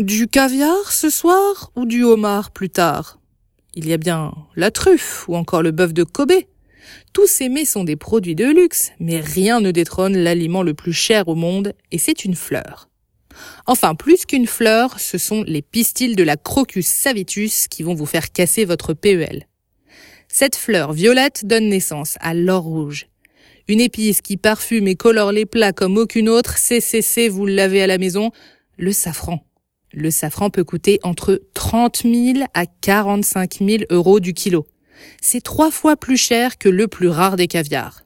Du caviar ce soir ou du homard plus tard? Il y a bien la truffe ou encore le bœuf de Kobe. Tous ces mets sont des produits de luxe, mais rien ne détrône l'aliment le plus cher au monde, et c'est une fleur. Enfin, plus qu'une fleur, ce sont les pistils de la Crocus savitus qui vont vous faire casser votre PEL. Cette fleur violette donne naissance à l'or rouge. Une épice qui parfume et colore les plats comme aucune autre, CCC, vous l'avez à la maison, le safran. Le safran peut coûter entre 30 000 à 45 000 euros du kilo. C'est trois fois plus cher que le plus rare des caviars.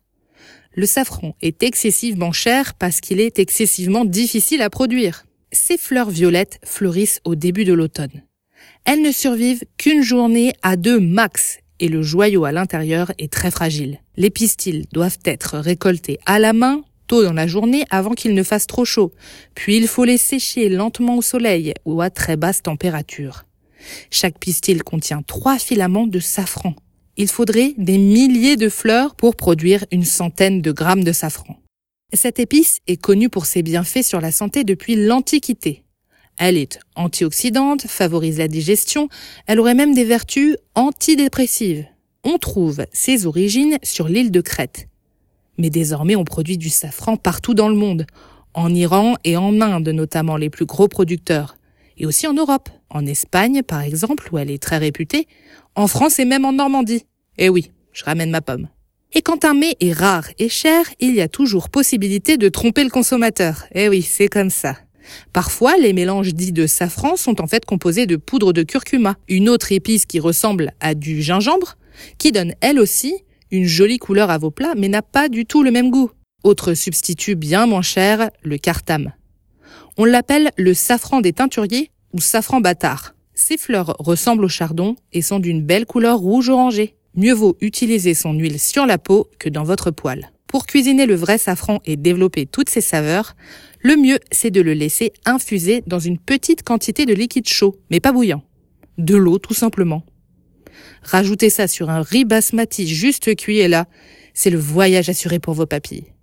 Le safran est excessivement cher parce qu'il est excessivement difficile à produire. Ces fleurs violettes fleurissent au début de l'automne. Elles ne survivent qu'une journée à deux max et le joyau à l'intérieur est très fragile. Les pistils doivent être récoltés à la main tôt dans la journée avant qu'il ne fasse trop chaud, puis il faut les sécher lentement au soleil ou à très basse température. Chaque pistil contient trois filaments de safran il faudrait des milliers de fleurs pour produire une centaine de grammes de safran. Cette épice est connue pour ses bienfaits sur la santé depuis l'Antiquité. Elle est antioxydante, favorise la digestion, elle aurait même des vertus antidépressives. On trouve ses origines sur l'île de Crète. Mais désormais on produit du safran partout dans le monde, en Iran et en Inde notamment les plus gros producteurs, et aussi en Europe, en Espagne par exemple où elle est très réputée, en France et même en Normandie. Eh oui, je ramène ma pomme. Et quand un mets est rare et cher, il y a toujours possibilité de tromper le consommateur. Eh oui, c'est comme ça. Parfois, les mélanges dits de safran sont en fait composés de poudre de curcuma, une autre épice qui ressemble à du gingembre, qui donne elle aussi une jolie couleur à vos plats, mais n'a pas du tout le même goût. Autre substitut bien moins cher, le cartame. On l'appelle le safran des teinturiers ou safran bâtard. Ces fleurs ressemblent au chardon et sont d'une belle couleur rouge orangée. Mieux vaut utiliser son huile sur la peau que dans votre poêle. Pour cuisiner le vrai safran et développer toutes ses saveurs, le mieux c'est de le laisser infuser dans une petite quantité de liquide chaud, mais pas bouillant. De l'eau tout simplement. Rajoutez ça sur un riz basmati juste cuit et là, c'est le voyage assuré pour vos papilles.